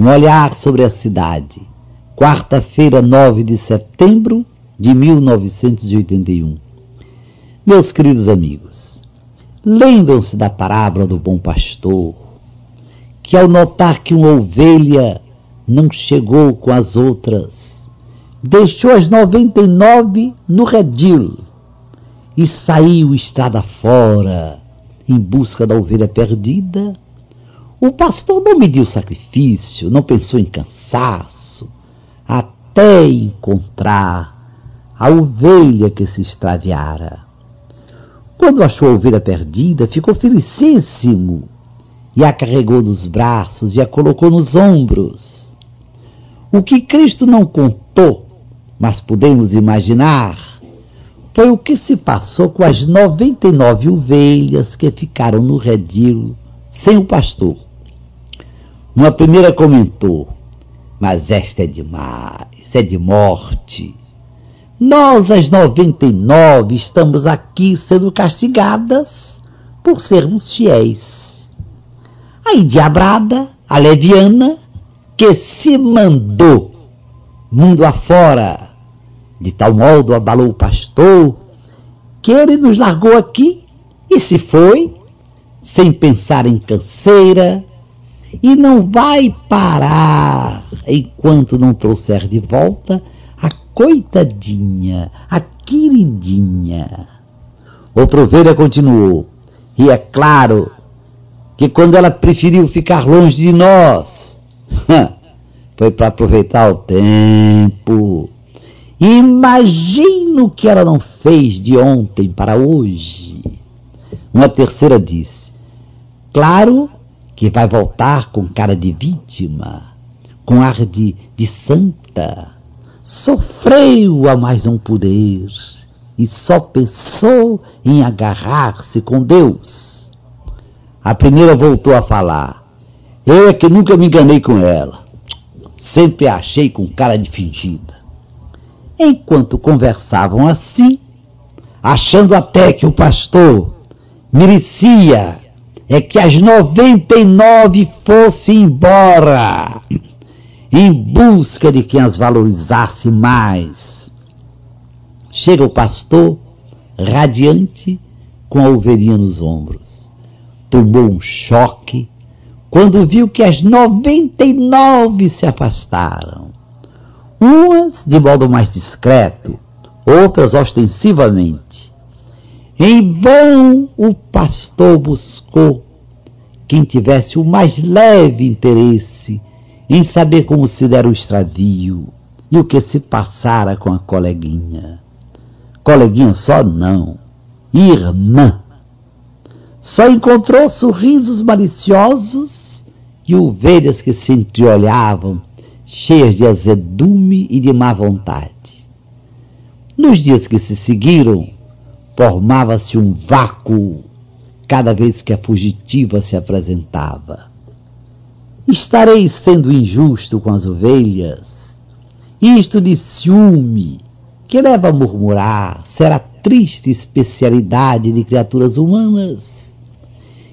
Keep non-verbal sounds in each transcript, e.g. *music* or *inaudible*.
Um olhar sobre a cidade. Quarta-feira, 9 de setembro de 1981. Meus queridos amigos, lembram-se da parábola do bom pastor, que ao notar que uma ovelha não chegou com as outras, deixou as 99 no redil e saiu estrada fora em busca da ovelha perdida. O pastor não mediu sacrifício, não pensou em cansaço, até encontrar a ovelha que se extraviara. Quando achou a ovelha perdida, ficou felicíssimo e a carregou nos braços e a colocou nos ombros. O que Cristo não contou, mas podemos imaginar, foi o que se passou com as 99 ovelhas que ficaram no redil sem o pastor. Uma primeira comentou: Mas esta é demais, é de morte. Nós, as 99, estamos aqui sendo castigadas por sermos fiéis. A endiabrada, a leviana, que se mandou mundo afora, de tal modo abalou o pastor, que ele nos largou aqui e se foi, sem pensar em canseira, e não vai parar enquanto não trouxer de volta coitadinha, a queridinha. Outra ovelha continuou, e é claro que quando ela preferiu ficar longe de nós, *laughs* foi para aproveitar o tempo. Imagino o que ela não fez de ontem para hoje. Uma terceira disse: Claro que vai voltar com cara de vítima, com ar de, de santa sofreu a mais um poder e só pensou em agarrar-se com Deus. A primeira voltou a falar. Eu é que nunca me enganei com ela. Sempre a achei com cara de fingida. Enquanto conversavam assim, achando até que o pastor merecia é que as noventa e nove fossem embora em busca de quem as valorizasse mais. Chega o pastor, radiante, com a ovelhinha nos ombros. Tomou um choque quando viu que as noventa e nove se afastaram. Umas de modo mais discreto, outras ostensivamente. Em vão o pastor buscou quem tivesse o mais leve interesse em saber como se dera o extravio e o que se passara com a coleguinha. Coleguinha só não, irmã. Só encontrou sorrisos maliciosos e ovelhas que se entreolhavam, cheias de azedume e de má vontade. Nos dias que se seguiram, formava-se um vácuo cada vez que a fugitiva se apresentava. Estarei sendo injusto com as ovelhas? Isto de ciúme, que leva a murmurar, será triste especialidade de criaturas humanas?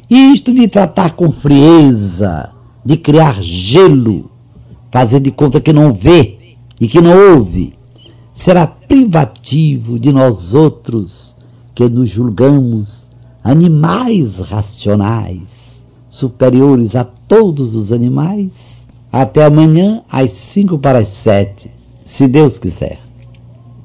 Isto de tratar com frieza, de criar gelo, fazer de conta que não vê e que não ouve, será privativo de nós outros que nos julgamos animais racionais superiores a todos os animais. Até amanhã, às cinco para as sete, se Deus quiser.